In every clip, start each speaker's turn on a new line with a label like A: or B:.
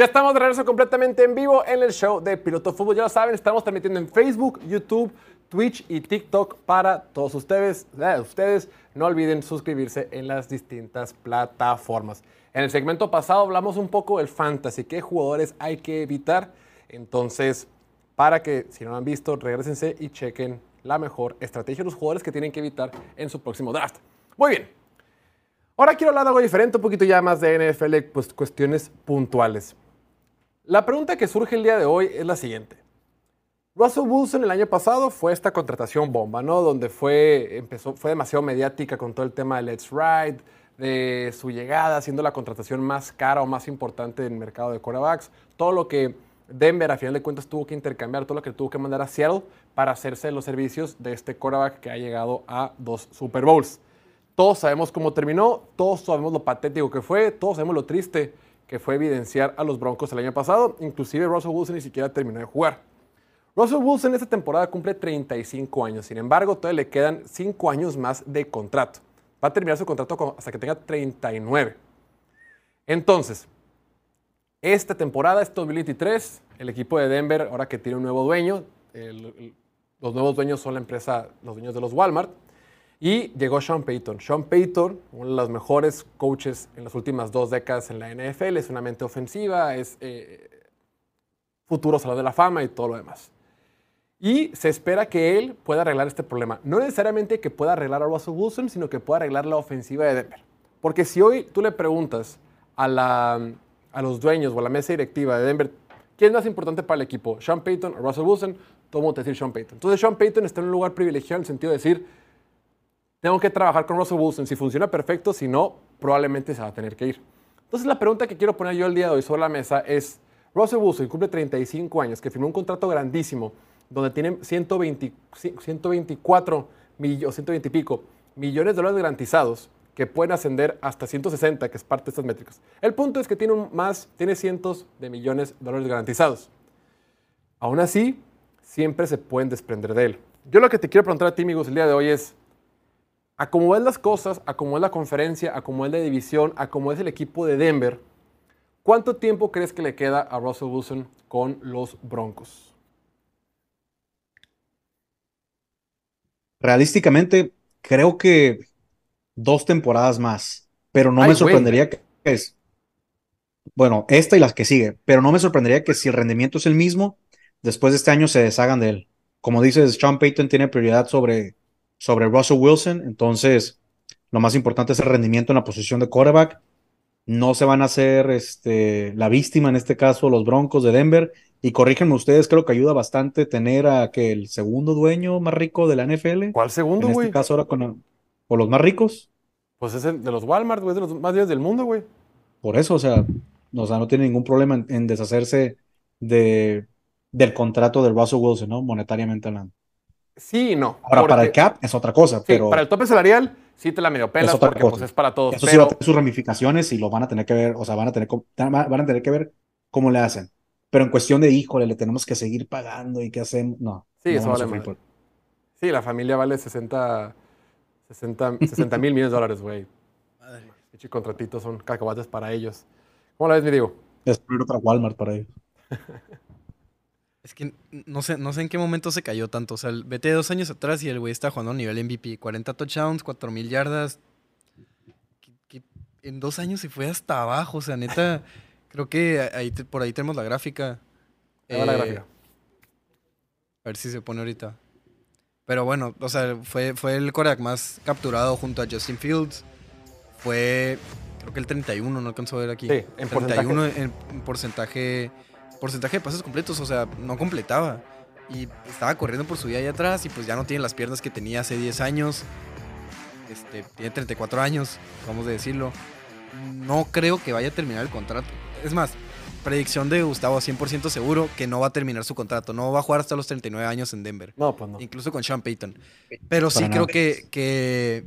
A: Ya estamos de regreso completamente en vivo en el show de Piloto Fútbol. Ya lo saben, estamos transmitiendo en Facebook, YouTube, Twitch y TikTok para todos ustedes. Ustedes no olviden suscribirse en las distintas plataformas. En el segmento pasado hablamos un poco del fantasy, qué jugadores hay que evitar. Entonces, para que si no lo han visto, regresense y chequen la mejor estrategia de los jugadores que tienen que evitar en su próximo draft. Muy bien. Ahora quiero hablar de algo diferente, un poquito ya más de NFL, pues cuestiones puntuales. La pregunta que surge el día de hoy es la siguiente. Russell Wilson el año pasado fue esta contratación bomba, ¿no? Donde fue, empezó, fue demasiado mediática con todo el tema de Let's Ride, de su llegada, siendo la contratación más cara o más importante en el mercado de quarterbacks. Todo lo que Denver, a final de cuentas, tuvo que intercambiar, todo lo que tuvo que mandar a Seattle para hacerse los servicios de este quarterback que ha llegado a dos Super Bowls. Todos sabemos cómo terminó, todos sabemos lo patético que fue, todos sabemos lo triste que fue evidenciar a los Broncos el año pasado. Inclusive Russell Wilson ni siquiera terminó de jugar. Russell Wilson esta temporada cumple 35 años, sin embargo todavía le quedan 5 años más de contrato. Va a terminar su contrato hasta que tenga 39. Entonces, esta temporada, este 2023, el equipo de Denver, ahora que tiene un nuevo dueño, los nuevos dueños son la empresa, los dueños de los Walmart, y llegó Sean Payton. Sean Payton, uno de los mejores coaches en las últimas dos décadas en la NFL, es una mente ofensiva, es eh, futuro salón de la fama y todo lo demás. Y se espera que él pueda arreglar este problema. No necesariamente que pueda arreglar a Russell Wilson, sino que pueda arreglar la ofensiva de Denver. Porque si hoy tú le preguntas a, la, a los dueños o a la mesa directiva de Denver, ¿quién es más importante para el equipo? ¿Sean Payton o Russell Wilson? Todo mundo te decir Sean Payton. Entonces Sean Payton está en un lugar privilegiado en el sentido de decir, tengo que trabajar con Russell Wilson. Si funciona perfecto, si no, probablemente se va a tener que ir. Entonces la pregunta que quiero poner yo el día de hoy sobre la mesa es, Russell Wilson cumple 35 años, que firmó un contrato grandísimo, donde tiene 120, 124 millones, 120 y pico millones de dólares garantizados que pueden ascender hasta 160, que es parte de estas métricas. El punto es que tiene más, tiene cientos de millones de dólares garantizados. Aún así, siempre se pueden desprender de él. Yo lo que te quiero preguntar a ti, amigos, el día de hoy es, a cómo ves las cosas, a cómo es la conferencia, a cómo es la división, a cómo es el equipo de Denver, ¿cuánto tiempo crees que le queda a Russell Wilson con los Broncos?
B: realísticamente, creo que dos temporadas más, pero no me sorprendería que es. Bueno, esta y las que sigue, pero no me sorprendería que si el rendimiento es el mismo, después de este año se deshagan de él. Como dices, Sean Payton tiene prioridad sobre, sobre Russell Wilson, entonces lo más importante es el rendimiento en la posición de quarterback. No se van a hacer este, la víctima, en este caso, los Broncos de Denver, y corríjanme ustedes, creo que ayuda bastante tener a que el segundo dueño más rico de la NFL.
A: ¿Cuál segundo,
B: güey? En este caso ahora con o los más ricos.
A: Pues es el de los Walmart, güey, de los más ricos del mundo, güey.
B: Por eso, o sea, o sea, no tiene ningún problema en, deshacerse de, del contrato del Russell Wilson, ¿no? Monetariamente hablando.
A: Sí y no.
B: Ahora, para el cap es otra cosa, pero...
A: Para el tope salarial, sí te la medio pelas porque pues, es para todos.
B: Eso sí va a tener sus ramificaciones y lo van a tener que ver, o sea, van a tener, van a tener que ver cómo le hacen. Pero en cuestión de, híjole, le tenemos que seguir pagando y qué hacemos, no.
A: Sí, eso vale Sí, la familia vale 60, 60, mil millones de dólares, güey. Madre. Esos contratitos son cacahuates para ellos. ¿Cómo la ves, mi digo?
B: Es otra Walmart para ellos.
C: Es que no sé, no sé en qué momento se cayó tanto. O sea, vete dos años atrás y el güey está jugando a nivel MVP. 40 touchdowns, 4 mil yardas. en dos años se fue hasta abajo. O sea, neta, Creo que ahí por ahí tenemos la gráfica.
A: la eh, gráfica.
C: A ver si se pone ahorita. Pero bueno, o sea, fue, fue el Korak más capturado junto a Justin Fields. Fue, creo que el 31, no alcanzó a ver aquí.
A: Sí,
C: en 31 porcentaje. en porcentaje, porcentaje de pases completos, o sea, no completaba. Y estaba corriendo por su vida allá atrás y pues ya no tiene las piernas que tenía hace 10 años. Este, tiene 34 años, vamos a decirlo. No creo que vaya a terminar el contrato es más, predicción de Gustavo 100% seguro que no va a terminar su contrato. No va a jugar hasta los 39 años en Denver.
A: No, pues no.
C: Incluso con Sean Payton. Pero sí creo que, que,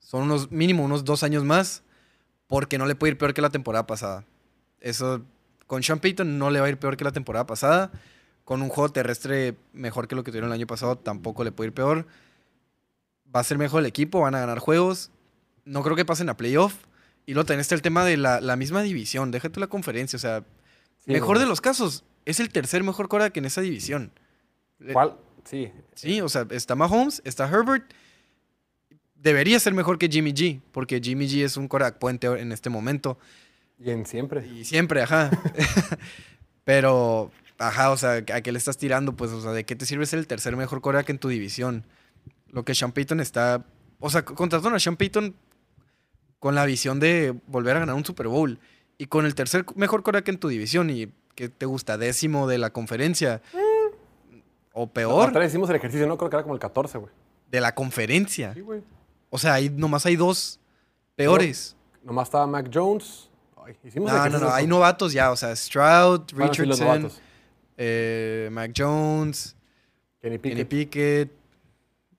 C: son unos mínimo unos dos años más porque no le puede ir peor que la temporada pasada. Eso, con Sean Payton no le va a ir peor que la temporada pasada. Con un juego terrestre mejor que lo que tuvieron el año pasado tampoco le puede ir peor. Va a ser mejor el equipo, van a ganar juegos. No creo que pasen a playoff y luego tenés el tema de la, misma división, déjate la conferencia, o sea, mejor de los casos, es el tercer mejor coreback en esa división.
A: ¿Cuál? Sí.
C: Sí, o sea, está Mahomes, está Herbert. Debería ser mejor que Jimmy G, porque Jimmy G es un coreback puente en este momento.
A: Y en siempre.
C: Y siempre, ajá. Pero, ajá, o sea, ¿a qué le estás tirando? Pues, o sea, ¿de qué te sirve ser el tercer mejor coreback en tu división? Lo que Sean Payton está. O sea, contrataron a Sean Payton con la visión de volver a ganar un Super Bowl. Y con el tercer mejor coreback en tu división y que te gusta décimo de la conferencia. O peor.
A: Nosotros hicimos el ejercicio, no creo que era como el 14, güey.
C: De la conferencia.
A: Sí, güey.
C: O sea, ahí nomás hay dos peores.
A: No, nomás estaba Mac Jones. Hicimos
C: no, no, no, hay novatos ya. O sea, Stroud, bueno, Richardson, sí, eh, Mac Jones,
A: Kenny Pickett.
C: Kenny Pickett.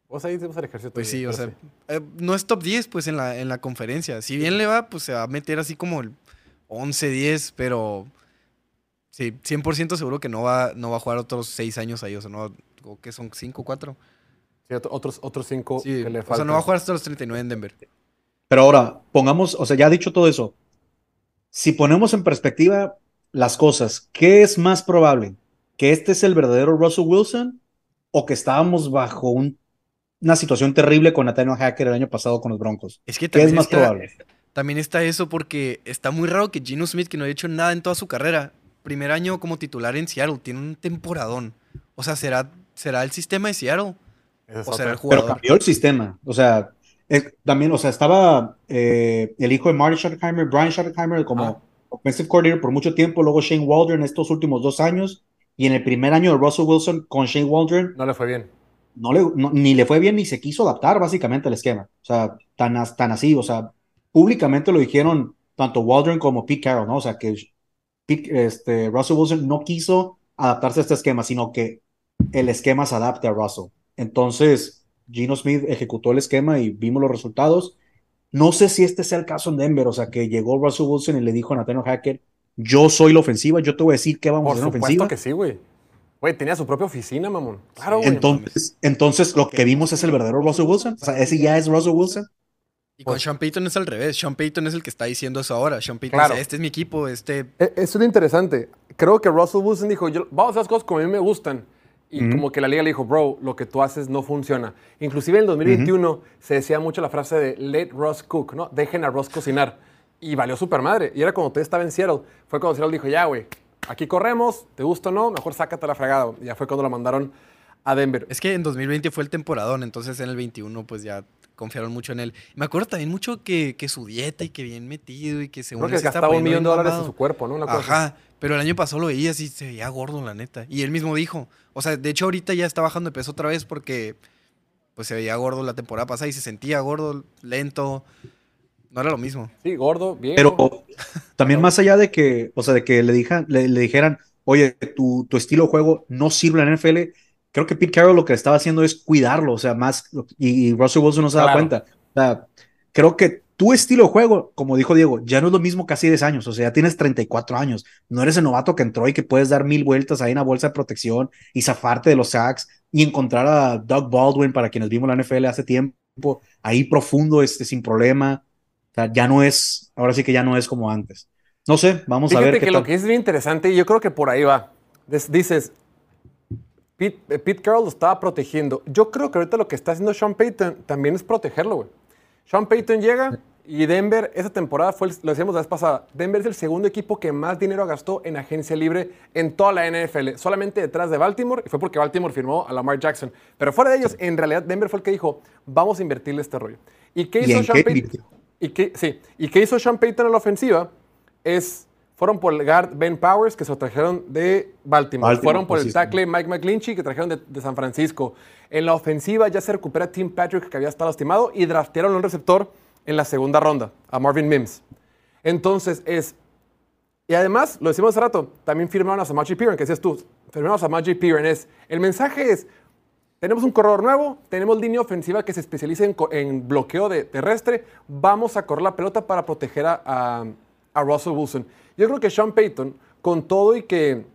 A: O sea, ahí hicimos el ejercicio.
C: Pues sí, o sea, eh, no es top 10 pues en la, en la conferencia. Si bien le va, pues se va a meter así como el 11, 10, pero sí, 100% seguro que no va, no va a jugar otros 6 años ahí. O sea, no, ¿qué son? ¿5, 4?
A: Sí, otros, otros 5
C: sí,
A: que le faltan.
C: O sea, no va a jugar hasta los 39 en Denver.
B: Pero ahora, pongamos, o sea, ya dicho todo eso, si ponemos en perspectiva las cosas, ¿qué es más probable? ¿Que este es el verdadero Russell Wilson o que estábamos bajo un, una situación terrible con Nathaniel Hacker el año pasado con los Broncos?
C: Es que
B: ¿Qué es más
C: está,
B: probable?
C: También está eso porque está muy raro que Gino Smith, que no ha hecho nada en toda su carrera, primer año como titular en Seattle, tiene un temporadón. O sea, ¿será, será el sistema de Seattle?
A: Es
C: O será el jugador.
B: Pero cambió el sistema. O sea, también, o sea, estaba eh, el hijo de Marty Schottenheimer, Brian Schottenheimer, como
A: Ah.
B: offensive coordinator por mucho tiempo, luego Shane Waldron en estos últimos dos años, y en el primer año de Russell Wilson con Shane Waldron,
A: No le fue bien.
B: no le, no- ni le fue bien ni se quiso adaptar básicamente al esquema. O sea, tan, as- tan así, o sea, públicamente lo dijeron tanto Waldron como Pete Carroll, ¿no? O sea, que Pete- este, Russell Wilson no quiso adaptarse a este esquema, sino que el esquema se adapte a Russell. Entonces, Gino Smith ejecutó el esquema y vimos los resultados. No sé si este sea el caso en Denver, o sea, que llegó Russell Wilson y le dijo a Nathaniel Hackett, yo soy la ofensiva, yo te voy a decir qué vamos
A: Por
B: a hacer en
A: supuesto
B: ofensiva.
A: que sí, güey. Güey, tenía su propia oficina, mamón. Claro,
C: Sí,
A: güey.
B: Entonces, entonces, lo que vimos es el verdadero Russell Wilson. O sea, ese ya es Russell Wilson.
C: Y con Sean Payton es al revés. Sean Payton es el que está diciendo eso ahora. Sean Payton
A: Claro.
C: dice, este es mi equipo, este...
A: Eso es interesante. Creo que Russell Wilson dijo, yo, vamos a hacer las cosas como a mí me gustan. Y como que la liga le dijo, bro, lo que tú haces no funciona. Inclusive en el 2021 se decía mucho la frase de let Russ cook, ¿no? Dejen a Russ cocinar. Y valió super madre. Y era cuando usted estaba en Seattle. Fue cuando Seattle dijo, ya, güey, aquí corremos, te gusta o no, mejor sácate la fregada. Y ya fue cuando lo mandaron a Denver.
C: Es que en 2020 fue el temporadón, entonces en el 21 pues ya confiaron mucho en él. Me acuerdo también mucho que, que su dieta y que bien metido y que según
A: Creo que
C: él se
A: gastaba un millón de dólares en su cuerpo, ¿no? Una cosa así.
C: Ajá, pero el año pasado lo veía así, se veía gordo, la neta. Y él mismo dijo, o sea, de hecho ahorita ya está bajando de peso otra vez porque pues se veía gordo la temporada pasada y se sentía gordo, lento. No era lo mismo.
A: Sí, gordo, bien.
B: Pero también más allá de que, o sea, de que le, dijan, le, le dijeran, oye, tu, tu estilo de juego no sirve en la NFL, creo que Pete Carroll lo que estaba haciendo es cuidarlo, o sea, más, y, y Russell Wilson no se da
A: Claro.
B: cuenta. O sea, creo que tu estilo de juego, como dijo Diego, ya no es lo mismo que hace 10 años, o sea, ya tienes 34 años, no eres el novato que entró y que puedes dar mil vueltas ahí en la bolsa de protección y zafarte de los sacks y encontrar a Doug Baldwin, para quienes vimos la NFL hace tiempo, ahí profundo, este, sin problema. O sea, ya no es, ahora sí que ya no es como antes. No sé, vamos a
A: Fíjate
B: ver
A: que
B: qué
A: lo
B: tal.
A: que es bien interesante, y yo creo que por ahí va. Dices, Pete, eh, Pete Carroll lo estaba protegiendo. Yo creo que ahorita lo que está haciendo Sean Payton también es protegerlo, güey. Sean Payton llega y Denver, esa temporada fue, el- lo decíamos la vez pasada, Denver es el segundo equipo que más dinero gastó en agencia libre en toda la NFL, solamente detrás de Baltimore, y fue porque Baltimore firmó a Lamar Jackson. Pero fuera de ellos, en realidad Denver fue el que dijo, vamos a invertirle este rollo. ¿Y qué
B: ¿Y
A: hizo Sean
B: qué
A: Payton? ¿Y qué, sí, ¿y qué hizo Sean Payton en la ofensiva? Es, fueron por el guard Ben Powers, que se lo trajeron de Baltimore.
B: Baltimore,
A: fueron por
B: pues
A: el tackle Mike McGlinchey, que trajeron de, de San Francisco. En la ofensiva ya se recupera Tim Patrick, que había estado lastimado, y draftearon a un receptor en la segunda ronda, a Marvin Mims. Entonces es... Y además, lo decimos hace rato, también firmaron a Samaji Piran, que decías tú, firmaron a Samaji Piran. Es, el mensaje es, tenemos un corredor nuevo, tenemos línea ofensiva que se especializa en, bloqueo de terrestre, vamos a correr la pelota para proteger a, a- a Russell Wilson. Yo creo que Sean Payton, con todo y que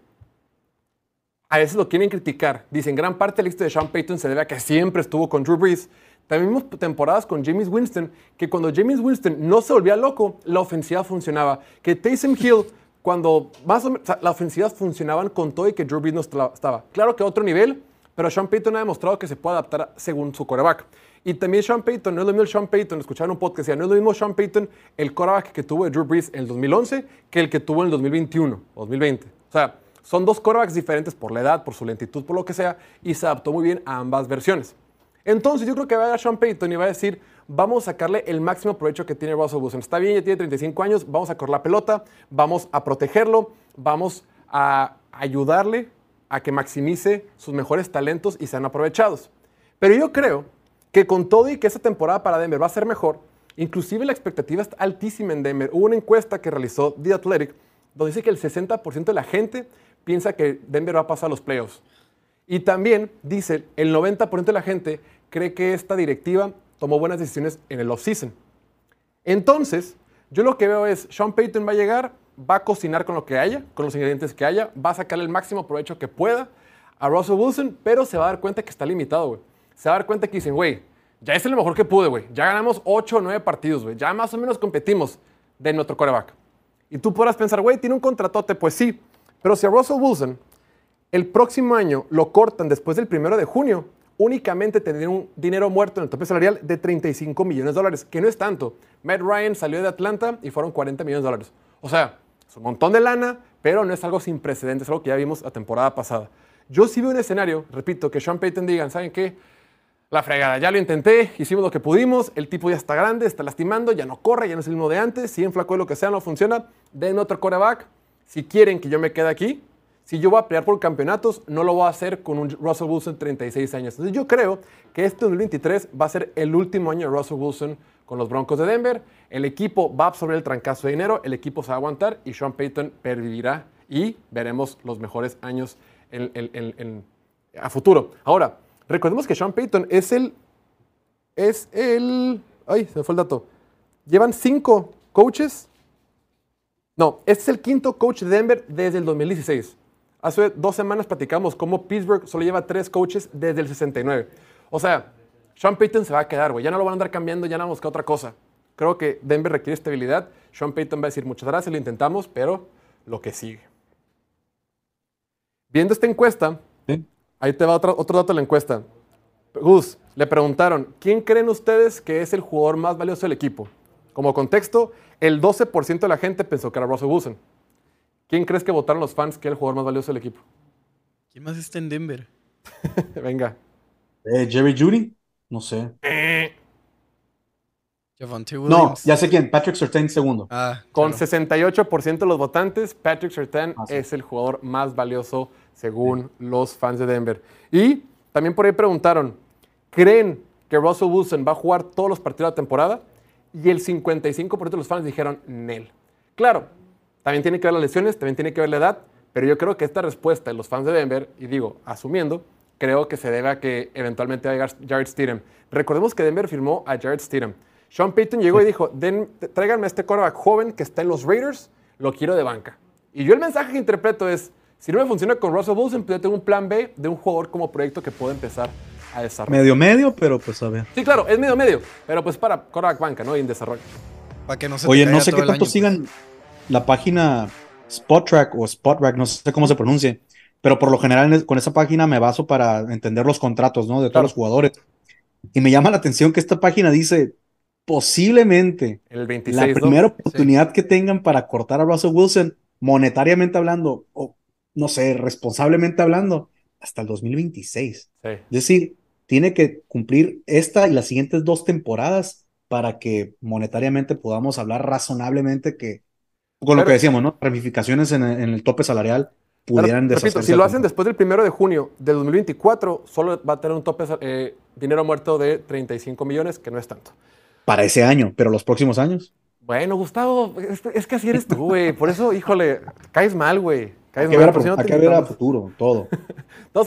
A: a veces lo quieren criticar, dicen gran parte del éxito de Sean Payton se debe a que siempre estuvo con Drew Brees. También vimos temporadas con James Winston, que cuando James Winston no se volvía loco, la ofensiva funcionaba. Que Taysom Hill cuando más o menos, las ofensivas funcionaban con todo y que Drew Brees no estaba. Claro que a otro nivel, pero Sean Payton ha demostrado que se puede adaptar según su coreback. Y también Sean Payton, no es lo mismo el Sean Payton, escucharon un podcast, no es lo mismo Sean Payton, el coreback que tuvo Drew Brees en el 2011 que el que tuvo en el 2021 2020. O sea, son dos corebacks diferentes por la edad, por su lentitud, por lo que sea, y se adaptó muy bien a ambas versiones. Entonces yo creo que va a a Sean Payton y va a decir, vamos a sacarle el máximo provecho que tiene Russell Wilson. Está bien, ya tiene 35 años, vamos a correr la pelota, vamos a protegerlo, vamos a ayudarle a que maximice sus mejores talentos y sean aprovechados. Pero yo creo que con todo y que esta temporada para Denver va a ser mejor, inclusive la expectativa está altísima en Denver. Hubo una encuesta que realizó The Athletic donde dice que el 60% de la gente piensa que Denver va a pasar a los playoffs. Y también dice el 90% de la gente cree que esta directiva tomó buenas decisiones en el offseason. Entonces, yo lo que veo es, Sean Payton va a llegar, va a cocinar con lo que haya, con los ingredientes que haya, va a sacarle el máximo provecho que pueda a Russell Wilson, pero se va a dar cuenta que está limitado, güey. Se va a dar cuenta que dicen, güey, ya es lo mejor que pude, güey. Ya ganamos 8 o 9 partidos, güey. Ya más o menos competimos de nuestro coreback. Y tú podrás pensar, güey, tiene un contratote. Pues sí, pero si a Russell Wilson el próximo año lo cortan después del primero de junio, únicamente tendría un dinero muerto en el tope salarial de 35 millones de dólares, que no es tanto. Matt Ryan salió de Atlanta y fueron 40 millones de dólares. O sea, es un montón de lana, pero no es algo sin precedentes, es algo que ya vimos la temporada pasada. Yo sí veo un escenario, repito, que Sean Payton digan, ¿saben qué? La fregada, ya lo intenté, hicimos lo que pudimos, el tipo ya está grande, está lastimando, ya no corre, ya no es el mismo de antes, si en flaco lo que sea, no funciona, den otro coreback. Si quieren que yo me quede aquí, si yo voy a pelear por campeonatos, no lo voy a hacer con un Russell Wilson de 36 años. Entonces yo creo que este 2023 va a ser el último año de Russell Wilson con los Broncos de Denver. El equipo va a absorber el trancazo de dinero, el equipo se va a aguantar y Sean Payton pervivirá y veremos los mejores años a futuro. Ahora, recordemos que Sean Payton es el... Es el... Ay, se me fue el dato. Llevan cinco coaches. No, este es el quinto coach de Denver desde el 2016. Hace dos semanas platicamos cómo Pittsburgh solo lleva tres coaches desde el 69. O sea, Sean Payton se va a quedar, güey. Ya no lo van a andar cambiando, ya no vamos a buscar otra cosa. Creo que Denver requiere estabilidad. Sean Payton va a decir muchas gracias, lo intentamos, pero lo que sigue. Viendo esta encuesta, ahí te va otro, otro dato de la encuesta. Gus, le preguntaron, ¿quién creen ustedes que es el jugador más valioso del equipo? Como contexto, el 12% de la gente pensó que era Russell Wilson. ¿Quién crees que votaron los fans que es el jugador más valioso del equipo?
C: ¿Quién más está en Denver?
A: Venga.
B: Eh, Jerry Judy, no sé.
C: Javante
B: No, ya sé quién, Patrick Surtain segundo.
C: Ah,
A: Con
C: claro.
A: 68% de los votantes, Patrick Surtain
B: Ah, sí.
A: es el jugador más valioso según los fans de Denver. Y también por ahí preguntaron, ¿creen que Russell Wilson va a jugar todos los partidos de la temporada? Y el 55% de los fans dijeron, Nel. Claro, también tiene que ver las lesiones, también tiene que ver la edad, pero yo creo que esta respuesta de los fans de Denver, y digo, asumiendo, creo que se debe a que eventualmente va a llegar Jared Stidham. Recordemos que Denver firmó a Jared Stidham. Sean Payton llegó y dijo, tráiganme a este quarterback joven que está en los Raiders, lo quiero de banca. Y yo el mensaje que interpreto es, si no me funciona con Russell Wilson, pues yo tengo un plan B de un jugador como proyecto que puedo empezar a desarrollar.
B: Medio medio, pero pues a ver.
A: Sí, claro, es medio medio, pero pues para quarterback banca, ¿no? Y en desarrollo.
C: Para que no se
B: Oye, no sé qué tanto
C: año,
B: sigan
C: pues.
B: la página SpotTrack o SpotRack, no sé cómo se pronuncie, pero por lo general con esa página me baso para entender los contratos, ¿no? De todos
A: Claro.
B: los jugadores. Y me llama la atención que esta página dice posiblemente
A: El 26
B: la
A: ¿no?
B: primera oportunidad que tengan para cortar a Russell Wilson, monetariamente hablando, o no sé, responsablemente hablando, hasta el 2026.
A: Sí.
B: Es decir, tiene que cumplir esta y las siguientes dos temporadas para que monetariamente podamos hablar razonablemente que, con lo que decíamos, ¿no? Ramificaciones en el, en el tope salarial pudieran
A: Repito,
B: deshacerse.
A: si lo hacen después del primero de junio del 2024, solo va a tener un tope eh, dinero muerto de 35 millones, que no es tanto.
B: Para ese año, pero los próximos años.
A: Bueno, Gustavo, es, es que así eres tú, güey. Por eso, híjole, caes mal, güey.
B: Hay que ver,
A: por si no
B: hay
A: te
B: que ver a futuro, todo.